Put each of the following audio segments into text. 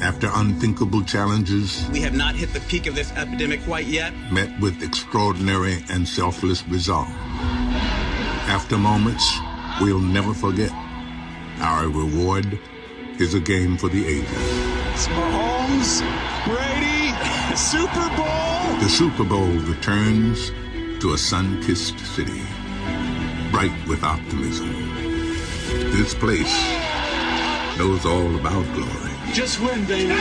After unthinkable challenges, we have not hit the peak of this epidemic quite yet. Met with extraordinary and selfless resolve. After moments we'll never forget. Our reward is a game for the ages. It's Mahomes, Brady, Super Bowl. The Super Bowl returns to a sun-kissed city, bright with optimism. This place knows all about glory. Just win, baby.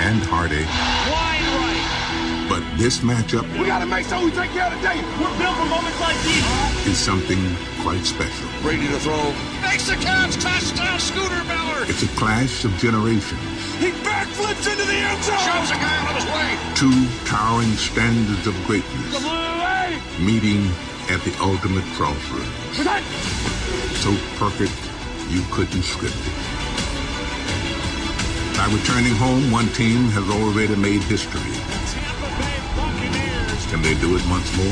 And heartache. Wide right. But this matchup. We gotta make sure we take care of the day. We're built for moments like these. Is something quite special. Ready to throw. Makes the catch. Touchdown, Scooter Miller. It's a clash of generations. He backflips into the end zone. Shows a guy on his way. Two towering standards of greatness. The blue way. Meeting at the ultimate crossroads. So perfect, you couldn't script it. By returning home, one team has already made history. Can they do it once more?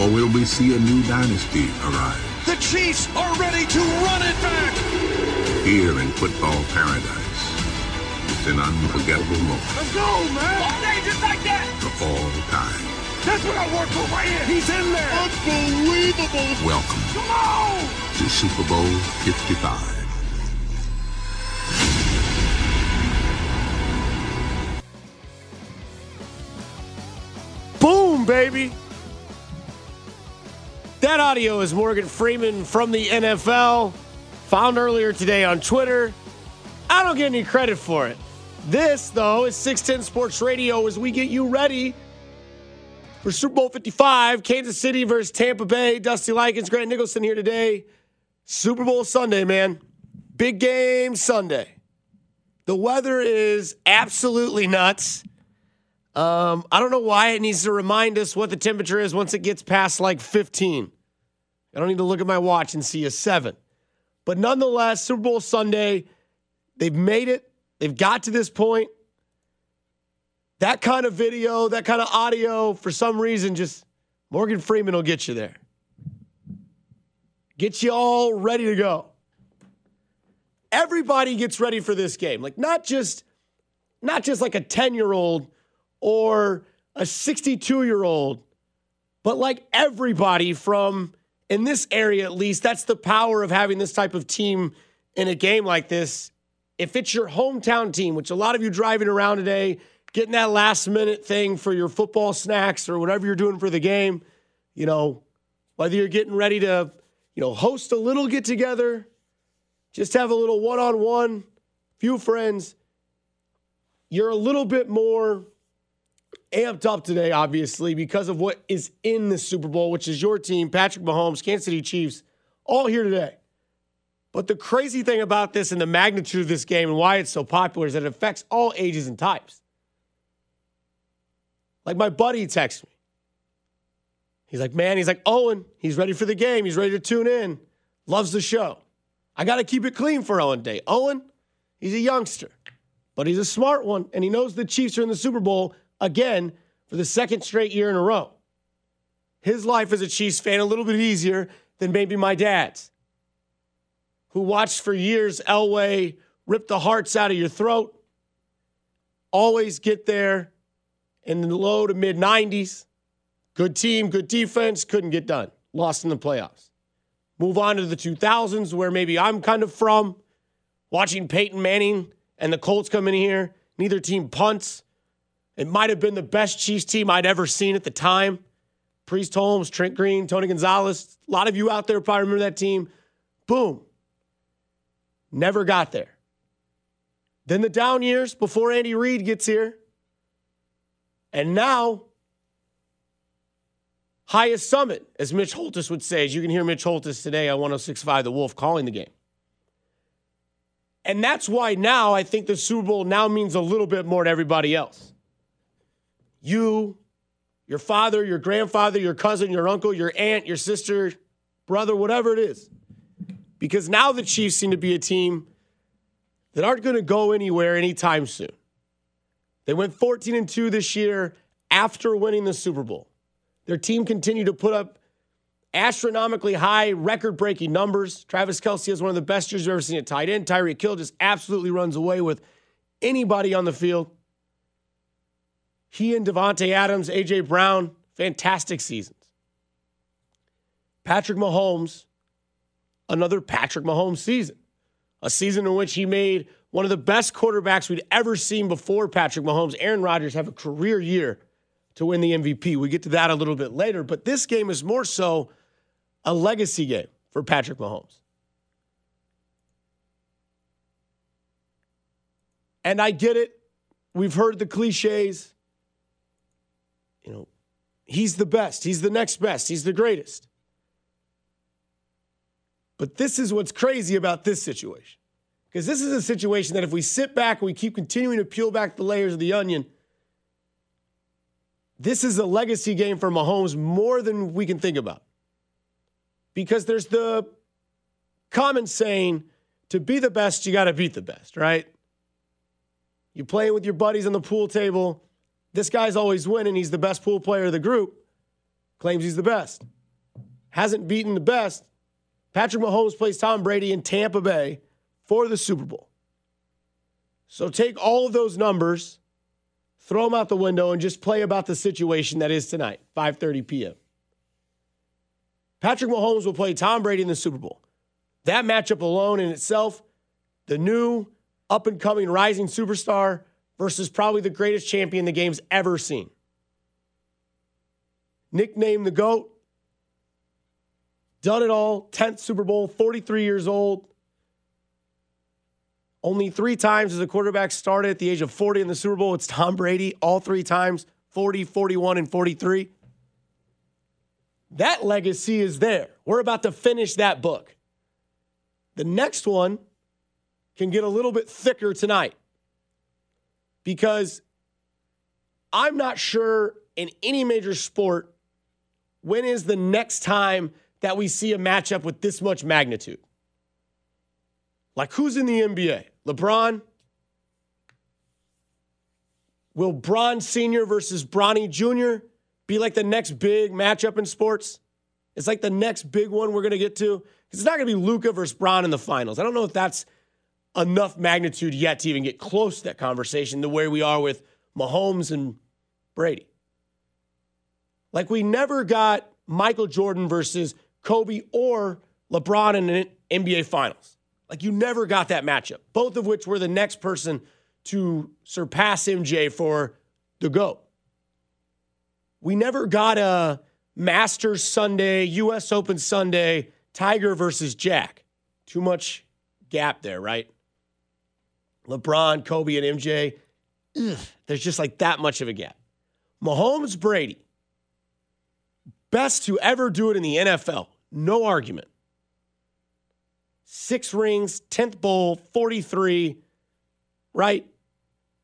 Or will we see a new dynasty arise? The Chiefs are ready to run it back! Here in football paradise, it's an unforgettable moment. Let's go, man! All day just like that! For all time. That's what I work for right here! He's in there! Unbelievable! Welcome. Come on! To Super Bowl 55. Baby. That audio is Morgan Freeman from the NFL, found earlier today on Twitter. I don't get any credit for it. This, though, is 610 Sports Radio as we get you ready for Super Bowl 55, Kansas City versus Tampa Bay. Dusty Likens, Grant Nicholson here today. Super Bowl Sunday, man. Big game Sunday. The weather is absolutely nuts. Um, I don't know why it needs to remind us what the temperature is once it gets past like 15. I don't need to look at my watch and see a seven. But nonetheless, Super Bowl Sunday, they've made it. They've got to this point. That kind of video, that kind of audio, for some reason, just Morgan Freeman will get you there. Get you all ready to go. Everybody gets ready for this game. Like not just not just like a 10-year-old or a 62 year old, but like everybody from in this area at least, that's the power of having this type of team in a game like this. If it's your hometown team, which a lot of you driving around today, getting that last minute thing for your football snacks or whatever you're doing for the game, you know, whether you're getting ready to, you know, host a little get together, just have a little one on one, few friends, you're a little bit more amped up today, obviously, because of what is in the Super Bowl, which is your team, Patrick Mahomes, Kansas City Chiefs, all here today. But the crazy thing about this and the magnitude of this game and why it's so popular is that it affects all ages and types. Like my buddy texts me. He's like, man, he's like, Owen, he's ready for the game. He's ready to tune in. Loves the show. I got to keep it clean for Owen Day. Owen, he's a youngster, but he's a smart one, and he knows the Chiefs are in the Super Bowl again for the second straight year in a row. His life as a Chiefs fan a little bit easier than maybe my dad's, who watched for years Elway rip the hearts out of your throat, always get there in the low to mid 90s. Good team, good defense, couldn't get done. Lost in the playoffs. Move on to the 2000s, where maybe I'm kind of from, watching Peyton Manning and the Colts come in here. Neither team punts. It might have been the best Chiefs team I'd ever seen at the time. Priest Holmes, Trent Green, Tony Gonzalez. A lot of you out there probably remember that team. Boom. Never got there. Then the down years before Andy Reid gets here. And now, highest summit, as Mitch Holthus would say, as you can hear Mitch Holthus today on 1065 The Wolf calling the game. And that's why now I think the Super Bowl now means a little bit more to everybody else. You, your father, your grandfather, your cousin, your uncle, your aunt, your sister, brother, whatever it is. Because now the Chiefs seem to be a team that aren't going to go anywhere anytime soon. They went 14 and 2 this year after winning the Super Bowl. Their team continued to put up astronomically high, record breaking numbers. Travis Kelce has one of the best years you've ever seen at tight end. Tyreek Hill just absolutely runs away with anybody on the field. He and Davante Adams, A.J. Brown, fantastic seasons. Patrick Mahomes, another Patrick Mahomes season. A season in which he made one of the best quarterbacks we'd ever seen before Patrick Mahomes, Aaron Rodgers, have a career year to win the MVP. We get to that a little bit later, but this game is more so a legacy game for Patrick Mahomes. And I get it. We've heard the cliches. You know, he's the best. He's the next best. He's the greatest. But this is what's crazy about this situation. Because this is a situation that if we sit back and we keep continuing to peel back the layers of the onion, this is a legacy game for Mahomes more than we can think about. Because there's the common saying to be the best, you got to beat the best, right? You playing with your buddies on the pool table. This guy's always winning. He's the best pool player of the group. Claims he's the best. Hasn't beaten the best. Patrick Mahomes plays Tom Brady in Tampa Bay for the Super Bowl. So take all of those numbers, throw them out the window, and just play about the situation that is tonight, 5:30 p.m. Patrick Mahomes will play Tom Brady in the Super Bowl. That matchup alone in itself, the new up and coming rising superstar versus probably the greatest champion the game's ever seen. Nicknamed the GOAT, done it all, 10th Super Bowl, 43 years old. Only three times as a quarterback started at the age of 40 in the Super Bowl. It's Tom Brady, all three times 40, 41, and 43. That legacy is there. We're about to finish that book. The next one can get a little bit thicker tonight because I'm not sure in any major sport when is the next time that we see a matchup with this much magnitude. Like who's in the NBA? LeBron? Will Bron Sr. versus Bronny Jr. be like the next big matchup in sports? It's like the next big one we're going to get to. It's not going to be Luka versus Bron in the finals. I don't know if that's enough magnitude yet to even get close to that conversation the way we are with Mahomes and Brady. Like we never got Michael Jordan versus Kobe or LeBron in an NBA finals. Like you never got that matchup, both of which were the next person to surpass MJ for the GOAT. We never got a Masters Sunday, US Open Sunday, Tiger versus Jack. Too much gap there, right? LeBron, Kobe, and MJ, ugh, there's just like that much of a gap. Mahomes, Brady, best to ever do it in the NFL. No argument six rings, 10th bowl, 43, right?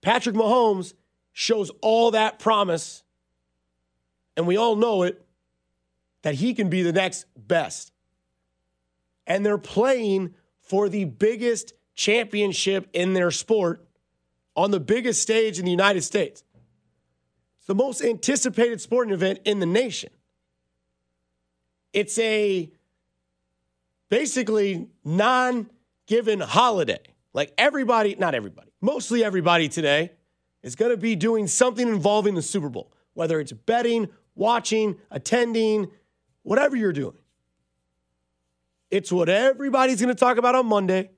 Patrick Mahomes shows all that promise and we all know it, that he can be the next best. And they're playing for the biggest championship in their sport on the biggest stage in the United States. It's the most anticipated sporting event in the nation. It's a basically non given holiday. Like everybody, not everybody, mostly everybody today is going to be doing something involving the Super Bowl, whether it's betting, watching, attending, whatever you're doing. It's what everybody's going to talk about on Monday.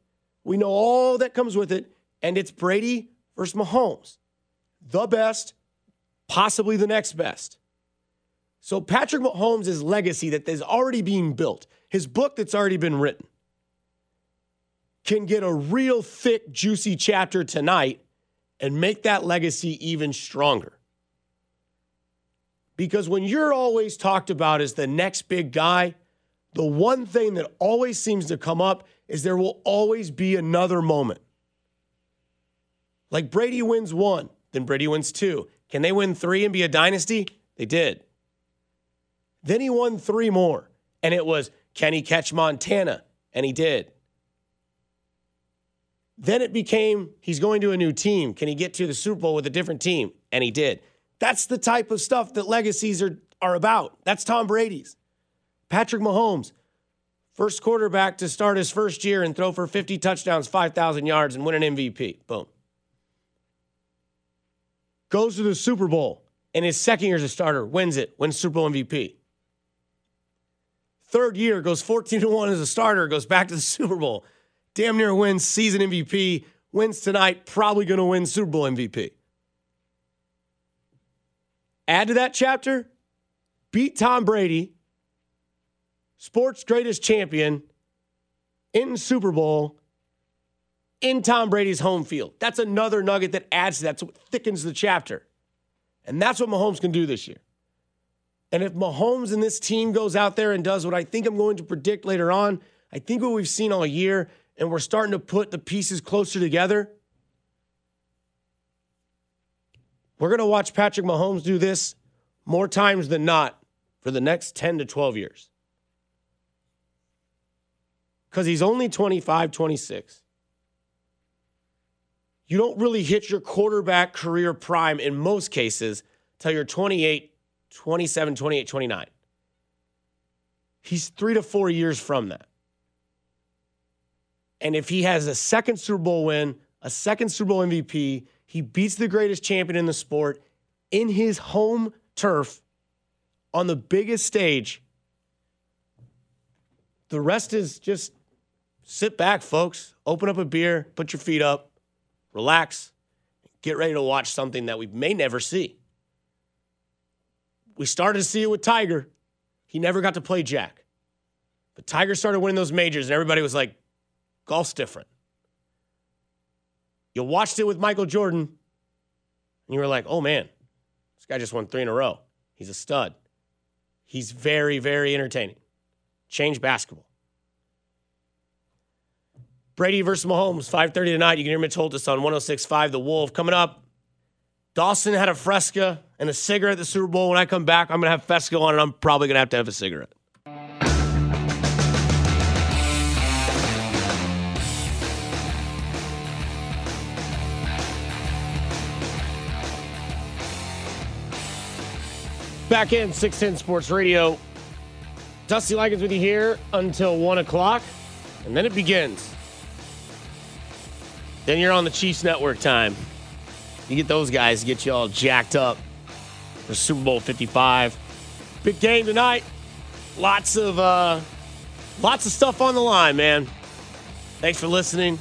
We know all that comes with it, and it's Brady versus Mahomes, the best, possibly the next best. So Patrick Mahomes' legacy that is already being built, his book that's already been written, can get a real thick, juicy chapter tonight and make that legacy even stronger. Because when you're always talked about as the next big guy, the one thing that always seems to come up is there will always be another moment. Like Brady wins one, then Brady wins two. Can they win three and be a dynasty? They did. Then he won three more, and it was can he catch Montana? And he did. Then it became he's going to a new team. Can he get to the Super Bowl with a different team? And he did. That's the type of stuff that legacies are, are about. That's Tom Brady's. Patrick Mahomes, first quarterback to start his first year and throw for 50 touchdowns, 5,000 yards, and win an MVP. Boom. Goes to the Super Bowl in his second year as a starter, wins it, wins Super Bowl MVP. Third year, goes 14 to 1 as a starter, goes back to the Super Bowl damn near wins season MVP, wins tonight, probably going to win Super Bowl MVP. Add to that chapter, beat Tom Brady, sports greatest champion in Super Bowl in Tom Brady's home field. That's another nugget that adds to that, thickens the chapter. And that's what Mahomes can do this year. And if Mahomes and this team goes out there and does what I think I'm going to predict later on, I think what we've seen all year and we're starting to put the pieces closer together. We're going to watch Patrick Mahomes do this more times than not for the next 10 to 12 years. Because he's only 25, 26. You don't really hit your quarterback career prime in most cases till you're 28, 27, 28, 29. He's three to four years from that. And if he has a second Super Bowl win, a second Super Bowl MVP, he beats the greatest champion in the sport in his home turf on the biggest stage. The rest is just sit back, folks. Open up a beer, put your feet up, relax, get ready to watch something that we may never see. We started to see it with Tiger. He never got to play Jack. But Tiger started winning those majors, and everybody was like, Golf's different. You watched it with Michael Jordan, and you were like, oh man, this guy just won three in a row. He's a stud. He's very, very entertaining. Change basketball. Brady versus Mahomes, 5.30 tonight. You can hear Mitch Holthus on 106.5 The Wolf. Coming up, Dawson had a Fresca and a cigarette at the Super Bowl. When I come back, I'm going to have Fescoe on, and I'm probably going to have to have a cigarette. Back in 610 Sports Radio. Dusty Likens with you here until 1 o'clock, and then it begins. Then you're on the Chiefs Network time. You get those guys, to get you all jacked up for Super Bowl 55. Big game tonight. Lots of uh, lots of stuff on the line, man. Thanks for listening.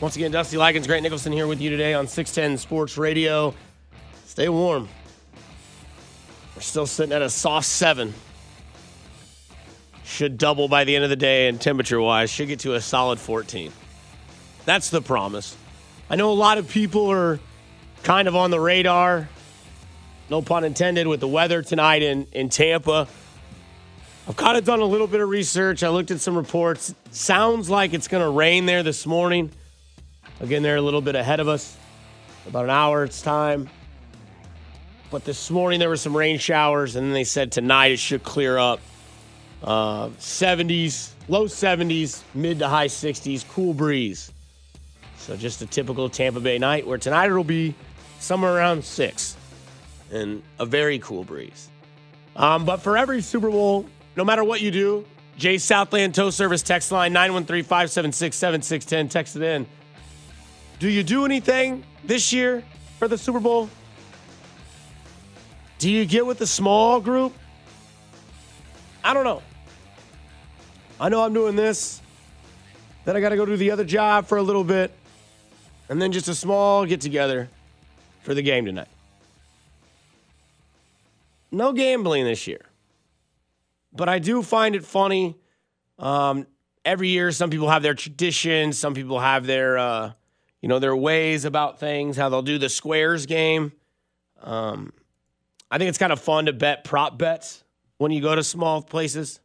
Once again, Dusty Likens, Grant Nicholson here with you today on 610 Sports Radio. Stay warm. We're still sitting at a soft seven. Should double by the end of the day, and temperature wise, should get to a solid 14. That's the promise. I know a lot of people are kind of on the radar, no pun intended, with the weather tonight in, in Tampa. I've kind of done a little bit of research. I looked at some reports. Sounds like it's going to rain there this morning. Again, they're a little bit ahead of us. About an hour, it's time. but this morning there were some rain showers, and then they said tonight it should clear up. Uh, 70s, low 70s, mid to high 60s, cool breeze. So just a typical Tampa Bay night where tonight it'll be somewhere around six and a very cool breeze. Um, but for every Super Bowl, no matter what you do, Jay Southland Tow Service text line 913 576 7610. Text it in. Do you do anything this year for the Super Bowl? Do you get with a small group? I don't know. I know I'm doing this. Then I got to go do the other job for a little bit and then just a small get together for the game tonight. No gambling this year, but I do find it funny. Um, every year, some people have their traditions, some people have their, uh, you know, their ways about things. How they'll do the squares game. Um, I think it's kind of fun to bet prop bets when you go to small places.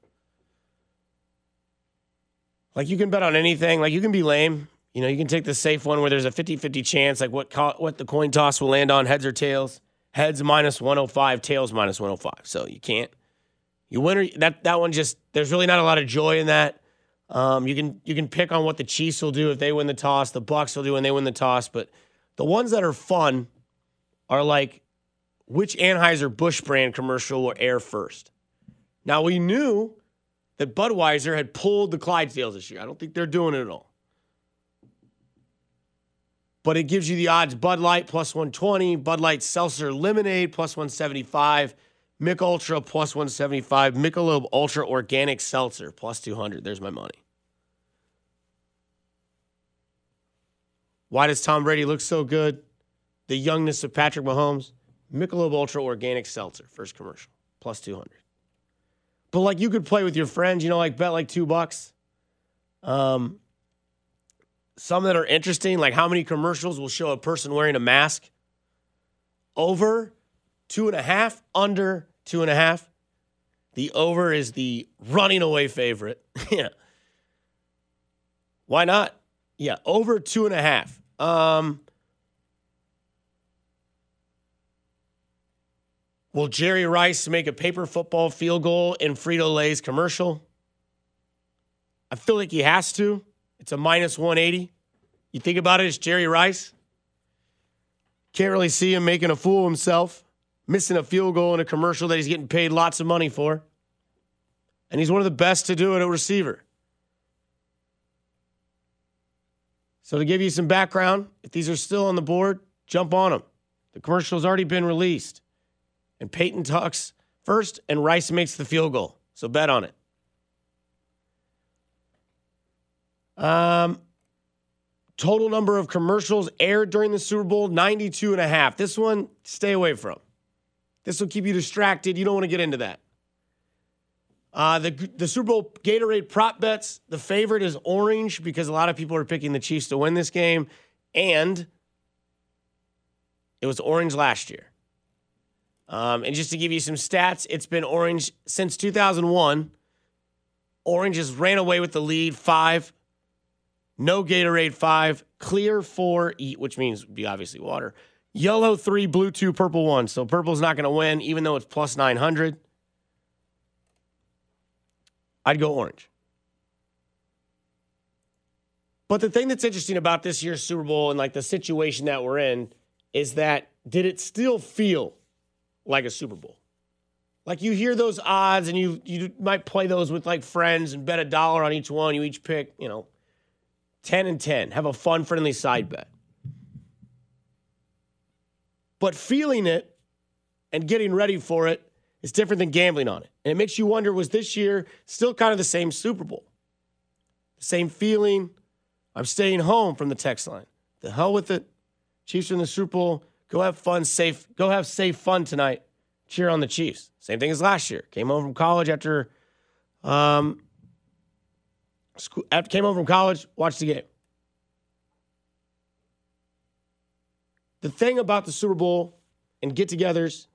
Like you can bet on anything. Like you can be lame. You know, you can take the safe one where there's a 50-50 chance, like what co- what the coin toss will land on, heads or tails. Heads minus 105, tails minus 105. So you can't. You win or that that one just there's really not a lot of joy in that. Um, you can you can pick on what the Chiefs will do if they win the toss, the Bucks will do when they win the toss, but the ones that are fun are like which Anheuser Busch brand commercial will air first. Now we knew that Budweiser had pulled the Clydesdales this year. I don't think they're doing it at all but it gives you the odds Bud Light plus 120, Bud Light Seltzer Lemonade plus 175, Mich Ultra plus 175, Michelob Ultra Organic Seltzer plus 200. There's my money. Why does Tom Brady look so good? The youngness of Patrick Mahomes. Michelob Ultra Organic Seltzer, first commercial, plus 200. But like you could play with your friends, you know, like bet like two bucks. Um, some that are interesting, like how many commercials will show a person wearing a mask? Over two and a half, under two and a half. The over is the running away favorite. yeah. Why not? Yeah, over two and a half. Um, will Jerry Rice make a paper football field goal in Frito Lay's commercial? I feel like he has to. It's a minus 180. You think about it, it's Jerry Rice. Can't really see him making a fool of himself, missing a field goal in a commercial that he's getting paid lots of money for. And he's one of the best to do it at receiver. So, to give you some background, if these are still on the board, jump on them. The commercial's already been released. And Peyton talks first, and Rice makes the field goal. So, bet on it. Um, total number of commercials aired during the Super Bowl 92 and a half. This one, stay away from. This will keep you distracted. You don't want to get into that. Uh, the, the Super Bowl Gatorade prop bets, the favorite is orange because a lot of people are picking the Chiefs to win this game. And it was orange last year. Um, and just to give you some stats, it's been orange since 2001. Orange has ran away with the lead five no Gatorade 5, clear 4, eat, which means be obviously water. Yellow 3, blue 2, purple 1. So purple's not going to win, even though it's plus 900. I'd go orange. But the thing that's interesting about this year's Super Bowl and like the situation that we're in is that did it still feel like a Super Bowl? Like you hear those odds and you you might play those with like friends and bet a dollar on each one. You each pick, you know, 10 and 10. Have a fun, friendly side bet. But feeling it and getting ready for it is different than gambling on it. And it makes you wonder was this year still kind of the same Super Bowl? The same feeling. I'm staying home from the text line. The hell with it. Chiefs in the Super Bowl. Go have fun, safe. Go have safe fun tonight. Cheer on the Chiefs. Same thing as last year. Came home from college after um, School, after came home from college, watched the game. The thing about the Super Bowl and get togethers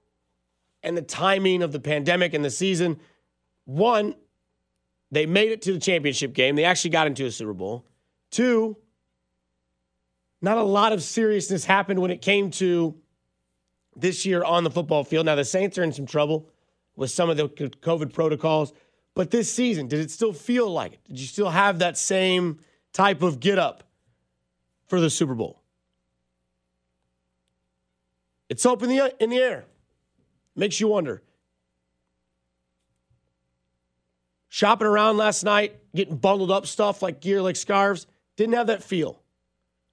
and the timing of the pandemic and the season, one, they made it to the championship game. They actually got into a Super Bowl. Two, not a lot of seriousness happened when it came to this year on the football field. Now, the Saints are in some trouble with some of the COVID protocols, but this season, did it still feel like it? Did you still have that same type of get up for the Super Bowl? It's up in the, in the air. Makes you wonder. Shopping around last night, getting bundled up stuff like gear, like scarves, didn't have that feel.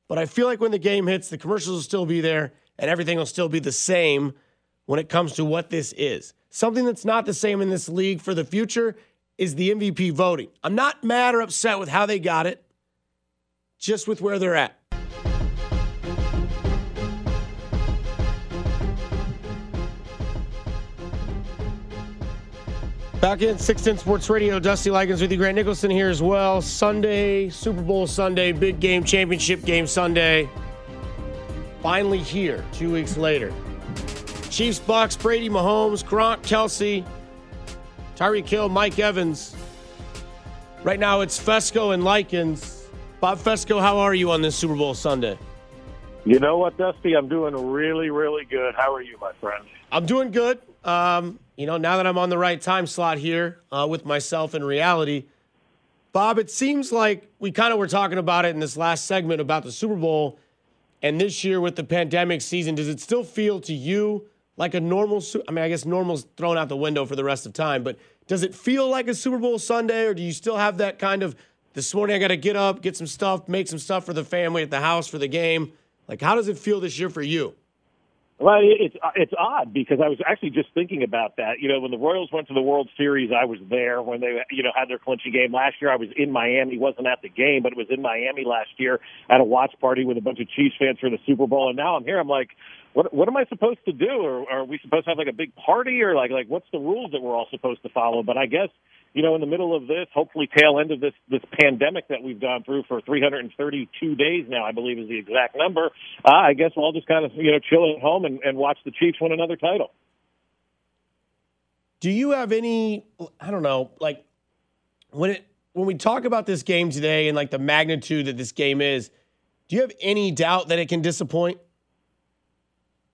But I feel like when the game hits, the commercials will still be there and everything will still be the same when it comes to what this is. Something that's not the same in this league for the future is the MVP voting. I'm not mad or upset with how they got it, just with where they're at. Back in 610 Sports Radio, Dusty Likens with you. Grant Nicholson here as well. Sunday, Super Bowl Sunday, big game, championship game Sunday. Finally here, two weeks later. Chiefs, Bucks, Brady, Mahomes, Gronk, Kelce, Tyreek Hill, Mike Evans. Right now it's Fescoe and Likens. Bob Fescoe, how are you on this Super Bowl Sunday? You know what, Dusty? I'm doing really, really good. How are you, my friend? I'm doing good. Um, you know, now that I'm on the right time slot here uh, with myself in reality, Bob, it seems like we kind of were talking about it in this last segment about the Super Bowl. And this year with the pandemic season, does it still feel to you like a normal? I mean, I guess normal's thrown out the window for the rest of time, but does it feel like a Super Bowl Sunday, or do you still have that kind of this morning I got to get up, get some stuff, make some stuff for the family at the house for the game? Like, how does it feel this year for you? Well, it's uh, it's odd because I was actually just thinking about that. You know, when the Royals went to the World Series, I was there when they you know had their clinching game last year. I was in Miami, wasn't at the game, but it was in Miami last year at a watch party with a bunch of Chiefs fans for the Super Bowl. And now I'm here. I'm like, what what am I supposed to do? Or are we supposed to have like a big party, or like like what's the rules that we're all supposed to follow? But I guess you know, in the middle of this, hopefully tail end of this this pandemic that we've gone through for 332 days now, I believe is the exact number. Uh, I guess we'll all just kind of you know chill at home and, and watch the Chiefs win another title. Do you have any? I don't know, like when it when we talk about this game today and like the magnitude that this game is. Do you have any doubt that it can disappoint?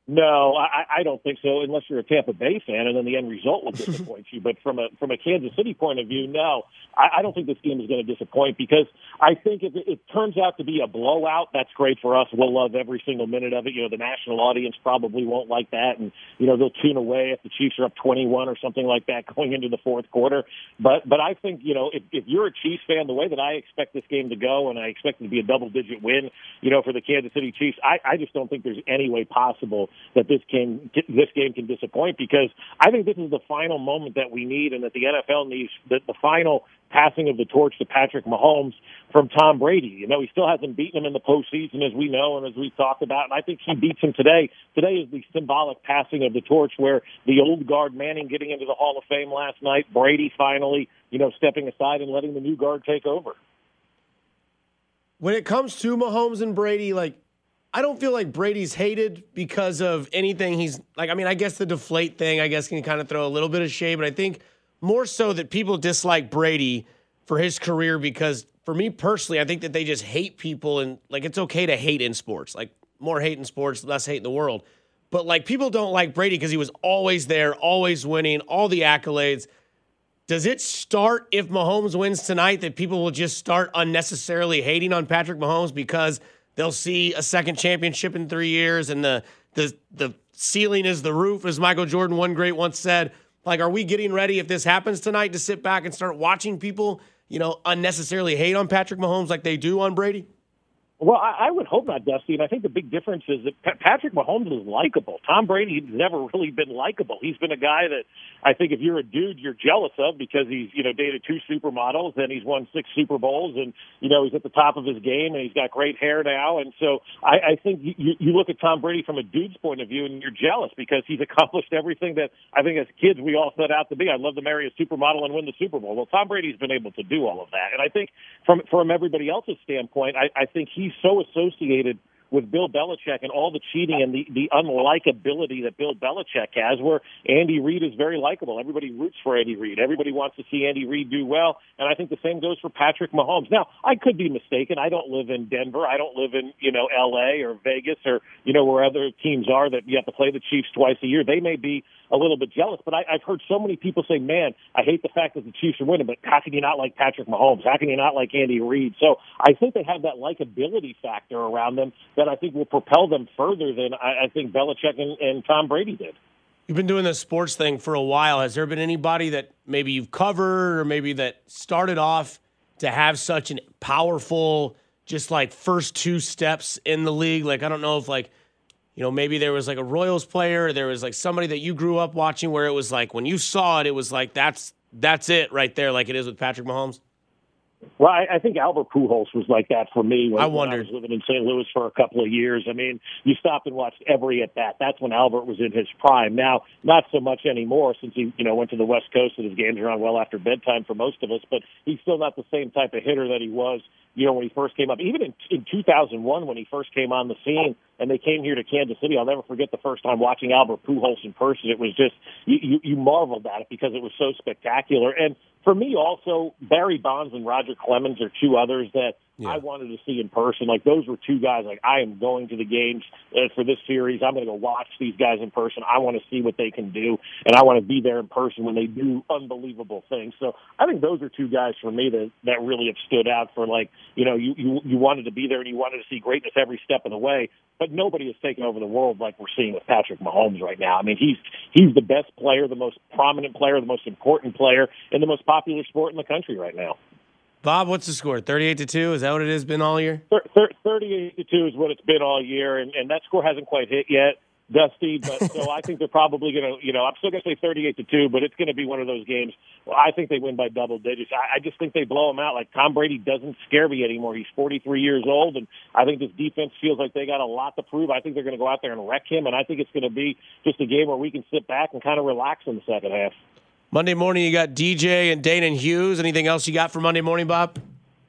No, I, I don't think so, unless you're a Tampa Bay fan, and then the end result will disappoint you. But from a from a Kansas City point of view, no, I, I don't think this game is going to disappoint because I think if it, it turns out to be a blowout, that's great for us. We'll love every single minute of it. You know, the national audience probably won't like that, and you know they'll tune away if the Chiefs are up 21 or something like that going into the fourth quarter. But but I think you know if, if you're a Chiefs fan, the way that I expect this game to go, and I expect it to be a double digit win, you know, for the Kansas City Chiefs, I, I just don't think there's any way possible that this game this game can disappoint because I think this is the final moment that we need and that the NFL needs the, the final passing of the torch to Patrick Mahomes from Tom Brady. You know, he still hasn't beaten him in the postseason as we know and as we talked about, and I think he beats him today. Today is the symbolic passing of the torch where the old guard Manning getting into the Hall of Fame last night, Brady finally, you know, stepping aside and letting the new guard take over. When it comes to Mahomes and Brady, like I don't feel like Brady's hated because of anything he's like. I mean, I guess the deflate thing, I guess, can kind of throw a little bit of shade, but I think more so that people dislike Brady for his career because for me personally, I think that they just hate people and like it's okay to hate in sports. Like more hate in sports, less hate in the world. But like people don't like Brady because he was always there, always winning, all the accolades. Does it start if Mahomes wins tonight that people will just start unnecessarily hating on Patrick Mahomes because they'll see a second championship in three years, and the the the ceiling is the roof, as Michael Jordan, one great once said. Like, are we getting ready if this happens tonight to sit back and start watching people, you know, unnecessarily hate on Patrick Mahomes like they do on Brady? Well, I, I would hope not, Dusty. And I think the big difference is that Patrick Mahomes is likable. Tom Brady's never really been likable. He's been a guy that I think if you're a dude, you're jealous of because he's you know dated two supermodels and he's won six Super Bowls and you know he's at the top of his game and he's got great hair now. And so I, I think you, you look at Tom Brady from a dude's point of view and you're jealous because he's accomplished everything that I think as kids we all set out to be. I'd love to marry a supermodel and win the Super Bowl. Well, Tom Brady's been able to do all of that, and I think from from everybody else's standpoint, I, I think he's so associated with Bill Belichick and all the cheating and the the unlikability that Bill Belichick has, where Andy Reid is very likable. Everybody roots for Andy Reid. Everybody wants to see Andy Reid do well, and I think the same goes for Patrick Mahomes. Now, I could be mistaken. I don't live in Denver. I don't live in you know L.A. or Vegas or you know where other teams are that you have to play the Chiefs twice a year. They may be a little bit jealous, but I, I've heard so many people say, "Man, I hate the fact that the Chiefs are winning, but how can you not like Patrick Mahomes? How can you not like Andy Reid?" So I think they have that likability factor around them that I think will propel them further than I, I think Belichick and, and Tom Brady did. You've been doing this sports thing for a while. Has there been anybody that maybe you've covered or maybe that started off to have such an powerful, just like first two steps in the league? Like, I don't know if like, you know, maybe there was like a Royals player, there was like somebody that you grew up watching where it was like when you saw it, it was like that's that's it right there, like it is with Patrick Mahomes. Well, I, I think Albert Pujols was like that for me when I when I was living in St. Louis for a couple of years. I mean, you stopped and watched every at bat. That's when Albert was in his prime. Now, not so much anymore since he, you know, went to the West Coast and his games are on well after bedtime for most of us. But he's still not the same type of hitter that he was, you know, when he first came up. Even in, in 2001 when he first came on the scene and they came here to Kansas City, I'll never forget the first time watching Albert Pujols in person. It was just you, you, you marveled at it because it was so spectacular. And for me, also Barry Bonds and Roger Clemens are two others that Yeah. I wanted to see in person. Like those were two guys. Like I am going to the games for this series. I'm going to go watch these guys in person. I want to see what they can do, and I want to be there in person when they do unbelievable things. So I think those are two guys for me that that really have stood out for like you know you you you wanted to be there and you wanted to see greatness every step of the way. But nobody has taken over the world like we're seeing with Patrick Mahomes right now. I mean, he's he's the best player, the most prominent player, the most important player in the most popular sport in the country right now. Bob, what's the score? 38 to 2? Is that what it has been all year? Thir- thir- 38 to 2 is what it's been all year, and, and that score hasn't quite hit yet, Dusty. But so I think they're probably going to, you know, I'm still going to say 38 to 2, but it's going to be one of those games. Well, I think they win by double digits. I, I just think they blow them out. Like Tom Brady doesn't scare me anymore. He's 43 years old, and I think this defense feels like they got a lot to prove. I think they're going to go out there and wreck him, and I think it's going to be just a game where we can sit back and kind of relax in the second half. Monday morning, you got DJ and Dana and Hughes. Anything else you got for Monday morning, Bob?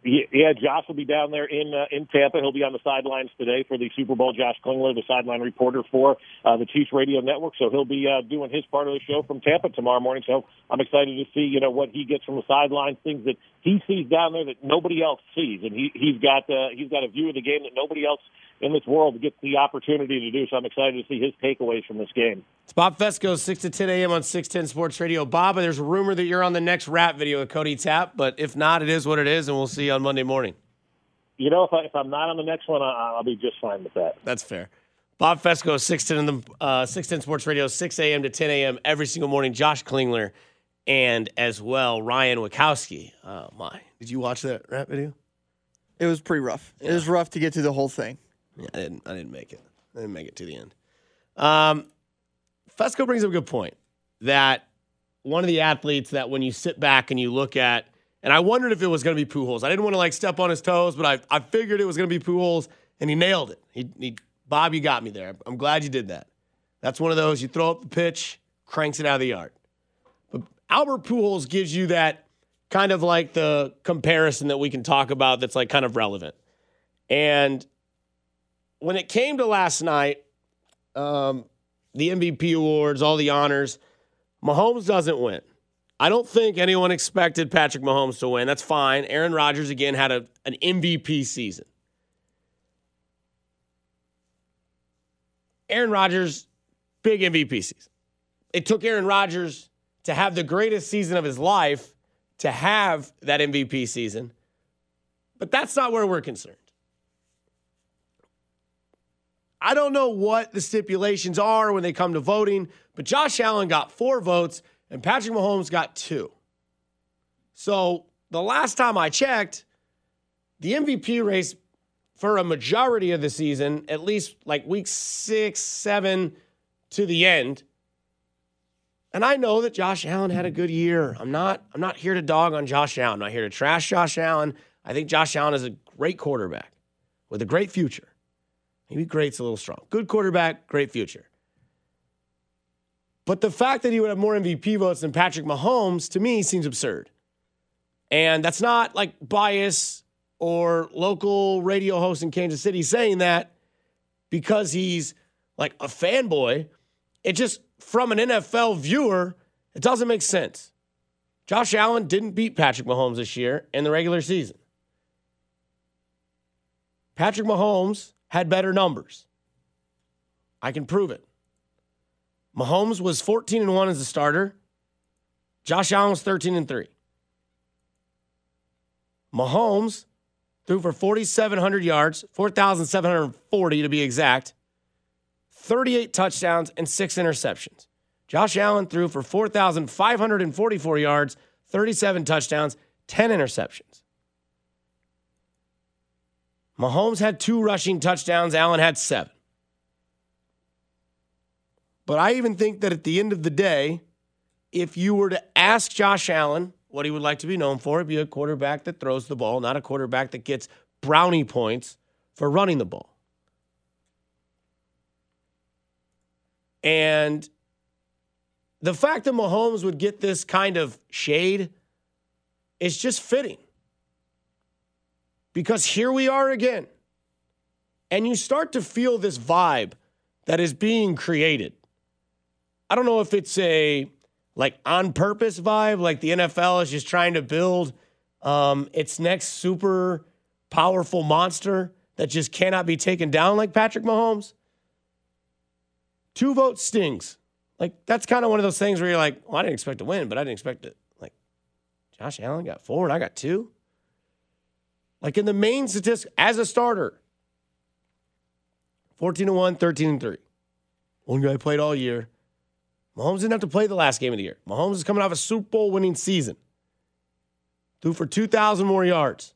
Yeah, yeah, Josh will be down there in uh, in Tampa. He'll be on the sidelines today for the Super Bowl. Josh Klingler, the sideline reporter for uh, the Chiefs Radio Network, so he'll be uh, doing his part of the show from Tampa tomorrow morning. So I'm excited to see you know what he gets from the sidelines, things that he sees down there that nobody else sees, and he he's got uh, he's got a view of the game that nobody else in this world gets the opportunity to do. So I'm excited to see his takeaways from this game. It's Bob Fescoe, 6 to 10 a.m. on 610 Sports Radio. Bob, there's a rumor that you're on the next rap video with Cody Tapp, but if not, it is what it is, and we'll see you on Monday morning. You know, if I if I'm not on the next one, I, I'll be just fine with that. That's fair. Bob Fescoe, 610 in the uh, 610 Sports Radio, 6 a.m. to 10 a.m. every single morning. Josh Klingler and as well Ryan Wachowski. Oh my! Did you watch that rap video? It was pretty rough. It was rough to get through the whole thing. Yeah, I didn't. I didn't make it. I didn't make it to the end. Um, Fescoe brings up a good point that one of the athletes that when you sit back and you look at, and I wondered if it was going to be Pujols. I didn't want to like step on his toes, but I, I figured it was going to be Pujols, and he nailed it. He, he, Bob, you got me there. I'm glad you did that. That's one of those you throw up the pitch, cranks it out of the yard. Albert Pujols gives you that kind of like the comparison that we can talk about that's like kind of relevant. And when it came to last night, um, the MVP awards, all the honors, Mahomes doesn't win. I don't think anyone expected Patrick Mahomes to win. That's fine. Aaron Rodgers again had a, an MVP season. Aaron Rodgers, big MVP season. It took Aaron Rodgers to have the greatest season of his life to have that MVP season. But that's not where we're concerned. I don't know what the stipulations are when they come to voting, but Josh Allen got four votes and Patrick Mahomes got two. So the last time I checked, the MVP race for a majority of the season, at least like week six, seven to the end. And I know that Josh Allen had a good year. I'm not, I'm not here to dog on Josh Allen. I'm not here to trash Josh Allen. I think Josh Allen is a great quarterback with a great future. Maybe great's a little strong. Good quarterback, great future. But the fact that he would have more MVP votes than Patrick Mahomes to me seems absurd. And that's not like bias or local radio host in Kansas City saying that. because he's like a fanboy. It just, from an NFL viewer, it doesn't make sense. Josh Allen didn't beat Patrick Mahomes this year in the regular season. Patrick Mahomes had better numbers. I can prove it. Mahomes was 14 and 1 as a starter. Josh Allen was 13 and 3. Mahomes threw for 4,700 yards, 4,740 to be exact, 38 touchdowns, and six interceptions. Josh Allen threw for 4,544 yards, 37 touchdowns, 10 interceptions. Mahomes had two rushing touchdowns, Allen had seven. But I even think that at the end of the day, if you were to ask Josh Allen what he would like to be known for, it'd be a quarterback that throws the ball, not a quarterback that gets brownie points for running the ball. And the fact that Mahomes would get this kind of shade is just fitting. Because here we are again. And you start to feel this vibe that is being created. I don't know if it's a like on purpose vibe, like the NFL is just trying to build um, its next super powerful monster that just cannot be taken down like Patrick Mahomes. Two votes stings. Like that's kind of one of those things where you're like, well, I didn't expect to win, but I didn't expect it. Like Josh Allen got four and I got two. Like in the main statistic as a starter, 14 and 1, 13 and 3. One guy played all year. Mahomes didn't have to play the last game of the year. Mahomes is coming off a Super Bowl winning season. Threw for 2,000 more yards.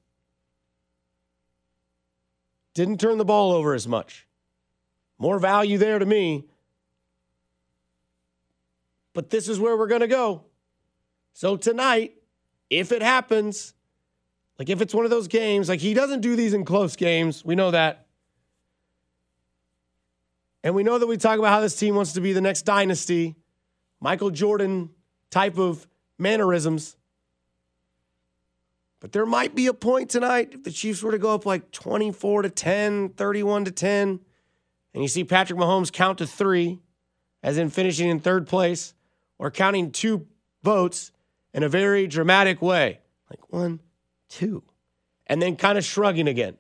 Didn't turn the ball over as much. More value there to me. But this is where we're going to go. So tonight, if it happens, like if it's one of those games, like he doesn't do these in close games, we know that. And we know that we talk about how this team wants to be the next dynasty. Michael Jordan type of mannerisms. But there might be a point tonight if the Chiefs were to go up like 24 to 10, 31 to 10, and you see Patrick Mahomes count to three, as in finishing in third place, or counting two votes in a very dramatic way. Like one, two, and then kind of shrugging again.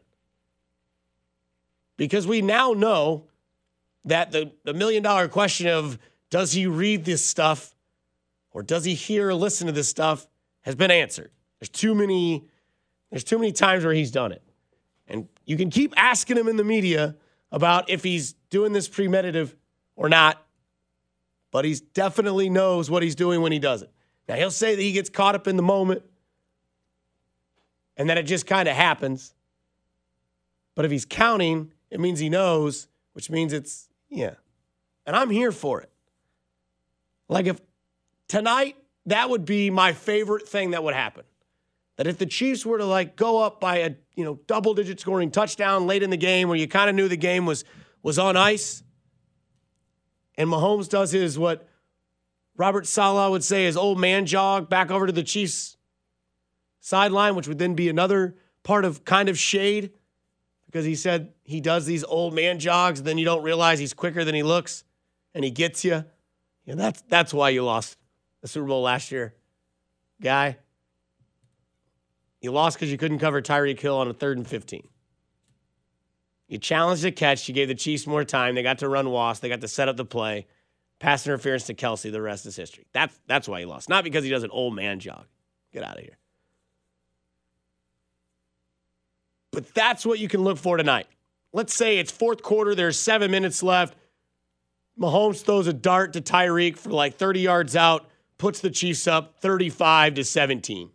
Because we now know that the, the million dollar question of does he read this stuff or does he hear or listen to this stuff has been answered. There's too many there's too many times where he's done it. And you can keep asking him in the media about if he's doing this premeditative or not, but he definitely knows what he's doing when he does it. Now he'll say that he gets caught up in the moment and that it just kind of happens. But if he's counting, it means he knows, which means it's yeah. And I'm here for it. Like if tonight, that would be my favorite thing that would happen. That if the Chiefs were to like go up by a you know double digit scoring touchdown late in the game where you kind of knew the game was was on ice, and Mahomes does his what Robert Saleh would say his old man jog back over to the Chiefs sideline, which would then be another part of kind of shade because he said he does these old man jogs, and then you don't realize he's quicker than he looks, and he gets you. Yeah, that's that's why you lost the Super Bowl last year, guy. You lost because you couldn't cover Tyreek Hill on a third and 15. You challenged the catch. You gave the Chiefs more time. They got to run Was. They got to set up the play. Pass interference to Kelce. The rest is history. That's that's why he lost. Not because he does an old man jog. Get out of here. But that's what you can look for tonight. Let's say it's fourth quarter. There's seven minutes left. Mahomes throws a dart to Tyreek for like 30 yards out, puts the Chiefs up 35 to 17.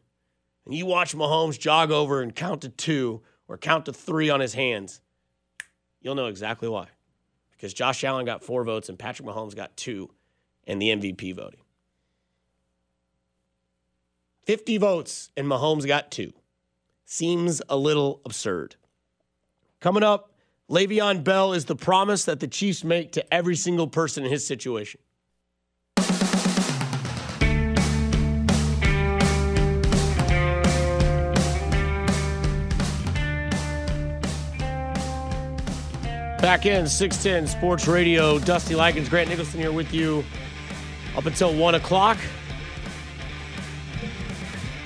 And you watch Mahomes jog over and count to two or count to three on his hands. You'll know exactly why. Because Josh Allen got four votes and Patrick Mahomes got two in the MVP voting. 50 votes and Mahomes got two. Seems a little absurd. Coming up, Le'Veon Bell is the promise that the Chiefs make to every single person in his situation. Back in 610 Sports Radio. Dusty Likens, Grant Nicholson here with you up until 1 o'clock.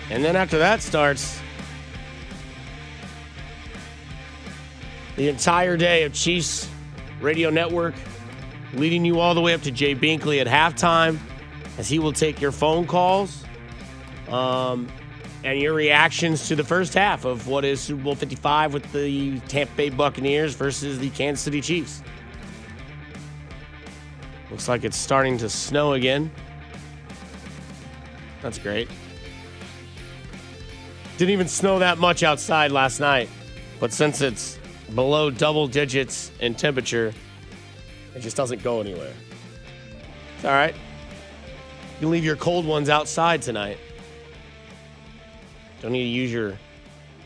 And then after that starts, the entire day of Chiefs Radio Network, leading you all the way up to Jay Binkley at halftime, as he will take your phone calls um, and your reactions to the first half of what is Super Bowl 55 with the Tampa Bay Buccaneers versus the Kansas City Chiefs. Looks like it's starting to snow again. That's great. Didn't even snow that much outside last night, but since it's below double digits in temperature, it just doesn't go anywhere. It's all right. You can leave your cold ones outside tonight. Don't need to use your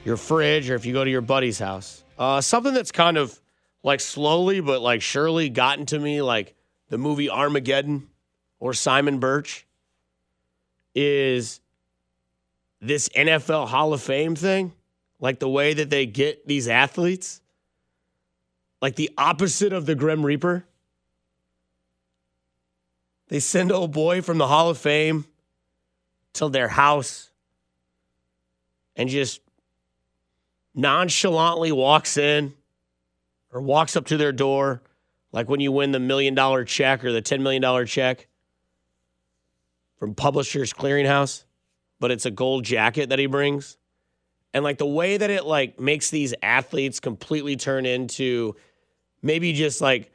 your fridge or if you go to your buddy's house. Uh, something that's kind of like slowly but like surely gotten to me, like the movie Armageddon or Simon Birch, is this NFL Hall of Fame thing. Like the way that they get these athletes, like the opposite of the Grim Reaper. They send old boy from the Hall of Fame to their house and just nonchalantly walks in or walks up to their door, like when you win the million dollar check or the $10 million check from Publishers Clearinghouse, but it's a gold jacket that he brings. And like the way that it like makes these athletes completely turn into maybe just like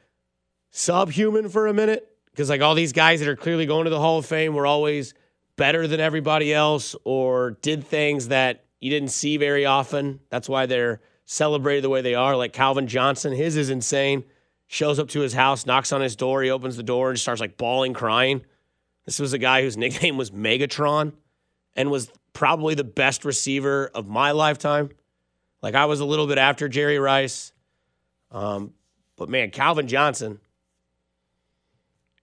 subhuman for a minute. Because like all these guys that are clearly going to the Hall of Fame were always better than everybody else or did things that you didn't see very often. That's why they're celebrated the way they are. Like Calvin Johnson, his is insane. Shows up to his house, knocks on his door. He opens the door and starts like bawling, crying. This was a guy whose nickname was Megatron and was probably the best receiver of my lifetime. Like I was a little bit after Jerry Rice. Um, but man, Calvin Johnson,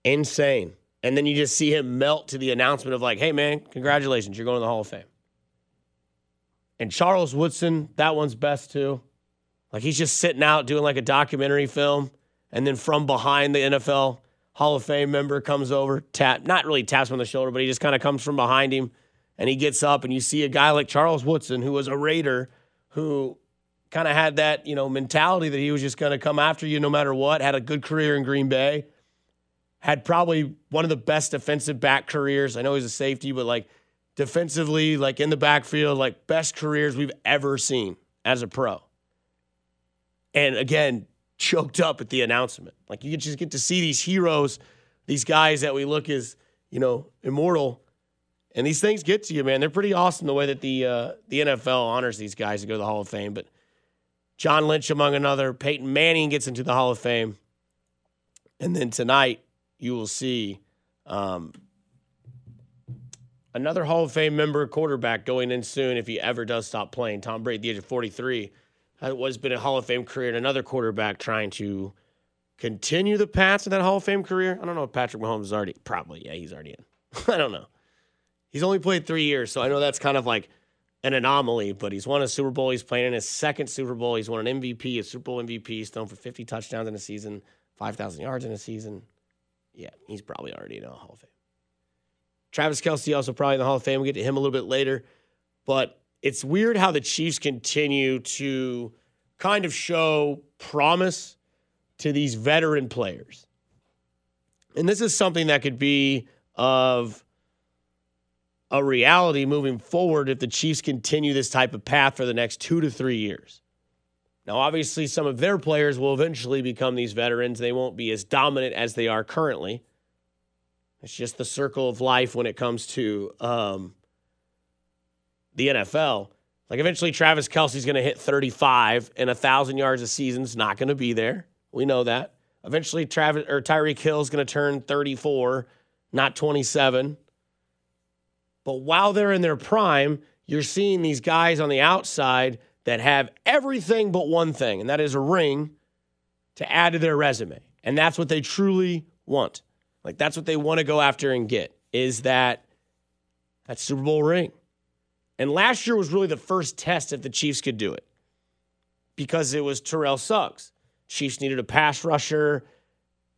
insane. And then you just see him melt to the announcement of like, hey man, congratulations, you're going to the Hall of Fame. And Charles Woodson, that one's best too. Like he's just sitting out doing like a documentary film, and then from behind the NFL Hall of Fame member comes over, tap not really taps him on the shoulder, but he just kind of comes from behind him, and he gets up, and you see a guy like Charles Woodson, who was a Raider, who kind of had that you know mentality that he was just going to come after you no matter what. Had a good career in Green Bay, had probably one of the best defensive back careers. I know he's a safety, but like defensively, like in the backfield, like best careers we've ever seen as a pro. And again, choked up at the announcement. Like you just get to see these heroes, these guys that we look as, you know, immortal. And these things get to you, man. They're pretty awesome the way that the uh, the NFL honors these guys to go to the Hall of Fame. But John Lynch, among another, Peyton Manning gets into the Hall of Fame. And then tonight, you will see um, another Hall of Fame member quarterback going in soon if he ever does stop playing. Tom Brady, the age of 43, uh, has been a Hall of Fame career, and another quarterback trying to continue the path of that Hall of Fame career. I don't know if Patrick Mahomes is already, probably, yeah, he's already in. I don't know. He's only played three years, so I know that's kind of like an anomaly, but he's won a Super Bowl. He's playing in his second Super Bowl. He's won an MVP, a Super Bowl MVP. He's thrown for 50 touchdowns in a season, 5,000 yards in a season. Yeah, he's probably already in a Hall of Fame. Travis Kelce also probably in the Hall of Fame. We'll get to him a little bit later. But it's weird how the Chiefs continue to kind of show promise to these veteran players. And this is something that could be of a reality moving forward if the Chiefs continue this type of path for the next two to three years. Now, obviously, some of their players will eventually become these veterans. They won't be as dominant as they are currently. It's just the circle of life when it comes to um, the NFL. Like eventually, Travis Kelce's going to hit 35 and a thousand yards a season's not going to be there. We know that. Eventually, Travis or Tyreek Hill's going to turn 34, not 27. But while they're in their prime, you're seeing these guys on the outside that have everything but one thing, and that is a ring to add to their resume. And that's what they truly want. Like that's what they want to go after and get is that that Super Bowl ring. And last year was really the first test if the Chiefs could do it because it was Terrell Suggs. Chiefs needed a pass rusher.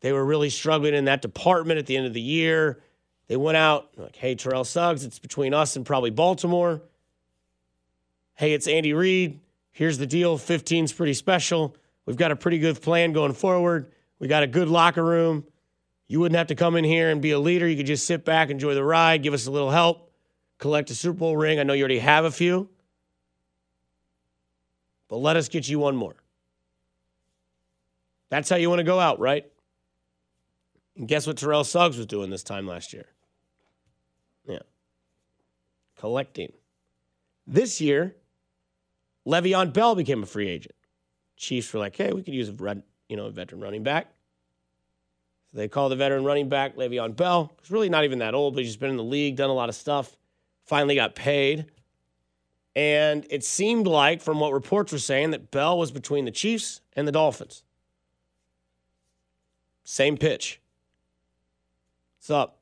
They were really struggling in that department at the end of the year. They went out like, hey, Terrell Suggs, it's between us and probably Baltimore. Hey, it's Andy Reid. Here's the deal 15's pretty special. We've got a pretty good plan going forward. We got a good locker room. You wouldn't have to come in here and be a leader. You could just sit back, enjoy the ride, give us a little help, collect a Super Bowl ring. I know you already have a few, but let us get you one more. That's how you want to go out, right? And guess what Terrell Suggs was doing this time last year? Yeah. Collecting. This year, Le'Veon Bell became a free agent. Chiefs were like, hey, we could use a you know, a veteran running back. So they call the veteran running back Le'Veon Bell. He's really not even that old, but he's been in the league, done a lot of stuff. Finally got paid. And it seemed like, from what reports were saying, that Bell was between the Chiefs and the Dolphins. Same pitch. What's up?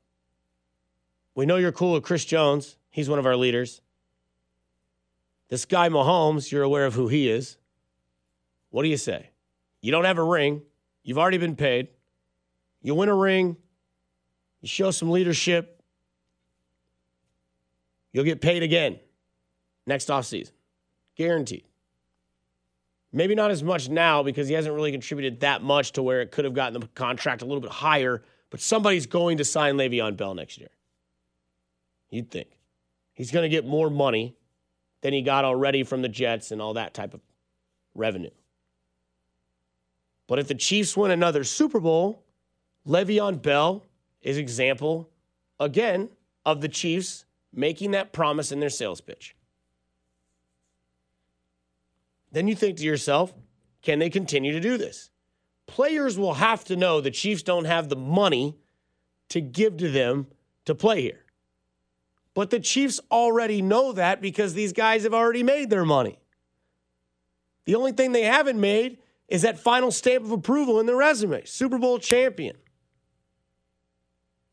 We know you're cool with Chris Jones. He's one of our leaders. This guy, Mahomes, you're aware of who he is. What do you say? You don't have a ring. You've already been paid. You win a ring. You show some leadership. You'll get paid again next offseason. Guaranteed. Maybe not as much now because he hasn't really contributed that much to where it could have gotten the contract a little bit higher, but somebody's going to sign Le'Veon Bell next year. You'd think. He's going to get more money than he got already from the Jets and all that type of revenue. But if the Chiefs win another Super Bowl, Le'Veon Bell is example again of the Chiefs making that promise in their sales pitch. Then you think to yourself, can they continue to do this? Players will have to know the Chiefs don't have the money to give to them to play here. But the Chiefs already know that because these guys have already made their money. The only thing they haven't made is that final stamp of approval in their resume Super Bowl champion.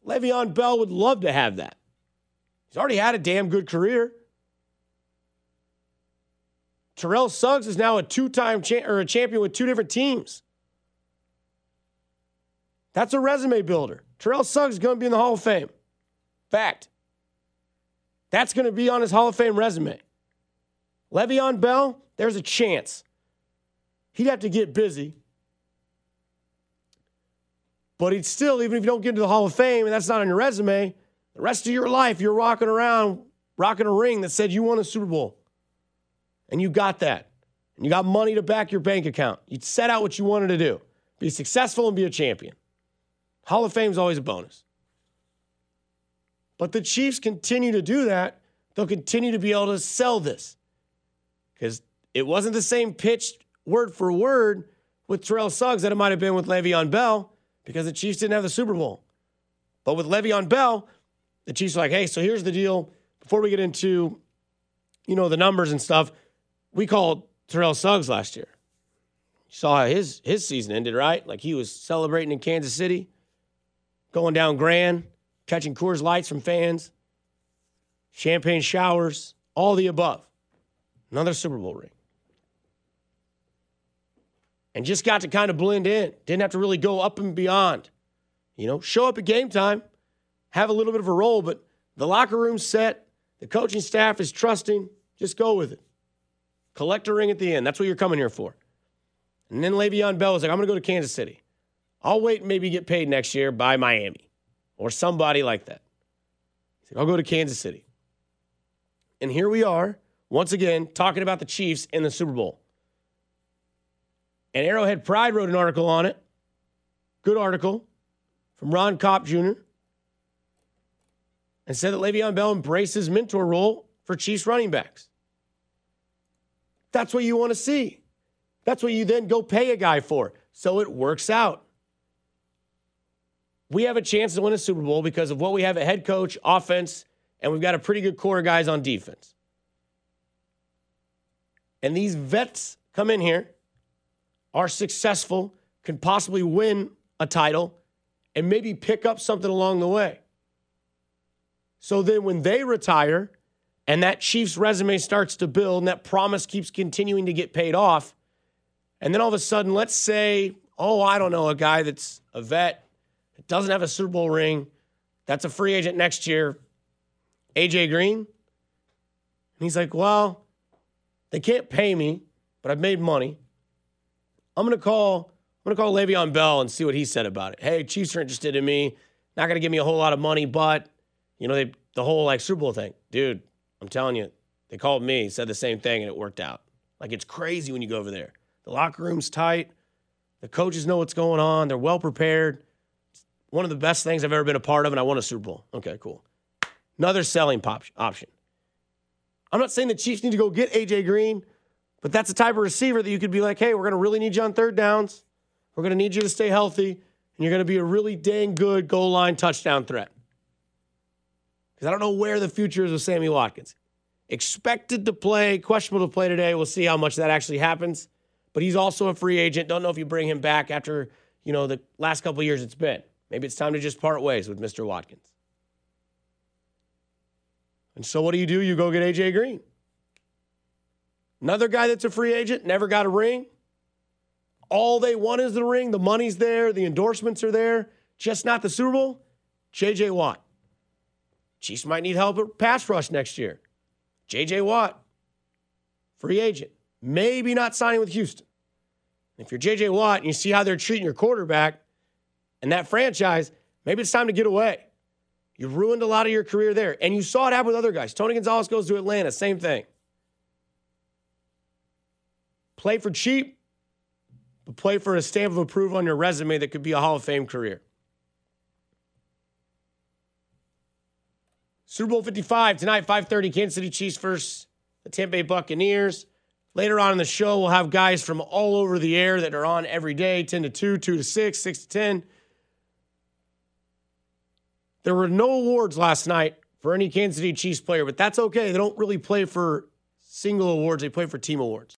Le'Veon Bell would love to have that. He's already had a damn good career. Terrell Suggs is now a two-time cha- or a champion with two different teams. That's a resume builder. Terrell Suggs is going to be in the Hall of Fame. Fact. That's going to be on his Hall of Fame resume. Le'Veon Bell, there's a chance. He'd have to get busy. But he'd still, even if you don't get into the Hall of Fame and that's not on your resume, the rest of your life you're rocking around, rocking a ring that said you won a Super Bowl and you got that, and you got money to back your bank account, you set out what you wanted to do be successful and be a champion. Hall of Fame is always a bonus. But the Chiefs continue to do that. They'll continue to be able to sell this because it wasn't the same pitch word for word with Terrell Suggs that it might have been with Le'Veon Bell because the Chiefs didn't have the Super Bowl. But with Le'Veon Bell, the Chiefs are like, hey, so here's the deal. Before we get into, you know, the numbers and stuff, we called Terrell Suggs last year. You saw how his his season ended, right? Like he was celebrating in Kansas City, going down grand, catching Coors Lights from fans, champagne showers, all the above. Another Super Bowl ring. And just got to kind of blend in. Didn't have to really go up and beyond. You know, show up at game time, have a little bit of a role, but the locker room's set, the coaching staff is trusting. Just go with it. Collect a ring at the end. That's what you're coming here for. And then Le'Veon Bell was like, I'm going to go to Kansas City. I'll wait and maybe get paid next year by Miami or somebody like that. Like, I'll go to Kansas City. And here we are, once again, talking about the Chiefs in the Super Bowl. And Arrowhead Pride wrote an article on it. Good article from Ron Kopp Jr. And said that Le'Veon Bell embraces mentor role for Chiefs running backs. That's what you want to see. That's what you then go pay a guy for. So it works out. We have a chance to win a Super Bowl because of what we have at head coach, offense, and we've got a pretty good core of guys on defense. And these vets come in here, are successful, can possibly win a title, and maybe pick up something along the way. So then when they retire, and that Chiefs resume starts to build and that promise keeps continuing to get paid off, And then all of a sudden, let's say, oh, I don't know, a guy that's a vet, that doesn't have a Super Bowl ring, that's a free agent next year, AJ Green. And he's like, well, they can't pay me, but I've made money. I'm gonna call. I'm gonna call Le'Veon Bell and see what he said about it. Hey, Chiefs are interested in me. Not gonna give me a whole lot of money, but you know they the whole like Super Bowl thing, dude. I'm telling you, they called me, said the same thing, and it worked out. Like it's crazy when you go over there. The locker room's tight. The coaches know what's going on. They're well prepared. It's one of the best things I've ever been a part of, and I won a Super Bowl. Okay, cool. Another selling pop- option. I'm not saying the Chiefs need to go get AJ Green, but that's the type of receiver that you could be like, hey, we're going to really need you on third downs. We're going to need you to stay healthy, and you're going to be a really dang good goal line touchdown threat. Because I don't know where the future is with Sammy Watkins. Expected to play, questionable to play today. We'll see how much that actually happens. But he's also a free agent. Don't know if you bring him back after, you know, the last couple years it's been. Maybe it's time to just part ways with Mr. Watkins. And so what do you do? You go get AJ Green. Another guy that's a free agent, never got a ring. All they want is the ring. The money's there, the endorsements are there, just not the Super Bowl. JJ Watt. Chiefs might need help at pass rush next year. JJ Watt, free agent. Maybe not signing with Houston. If you're JJ Watt and you see how they're treating your quarterback and that franchise, maybe it's time to get away. You ruined a lot of your career there. And you saw it happen with other guys. Tony Gonzalez goes to Atlanta, same thing. Play for cheap, but play for a stamp of approval on your resume that could be a Hall of Fame career. Super Bowl 55 tonight, 5:30, Kansas City Chiefs versus the Tampa Bay Buccaneers. Later on in the show, we'll have guys from all over the air that are on every day 10 to 2, 2 to 6, 6 to 10. There were no awards last night for any Kansas City Chiefs player, but that's okay. They don't really play for single awards, they play for team awards.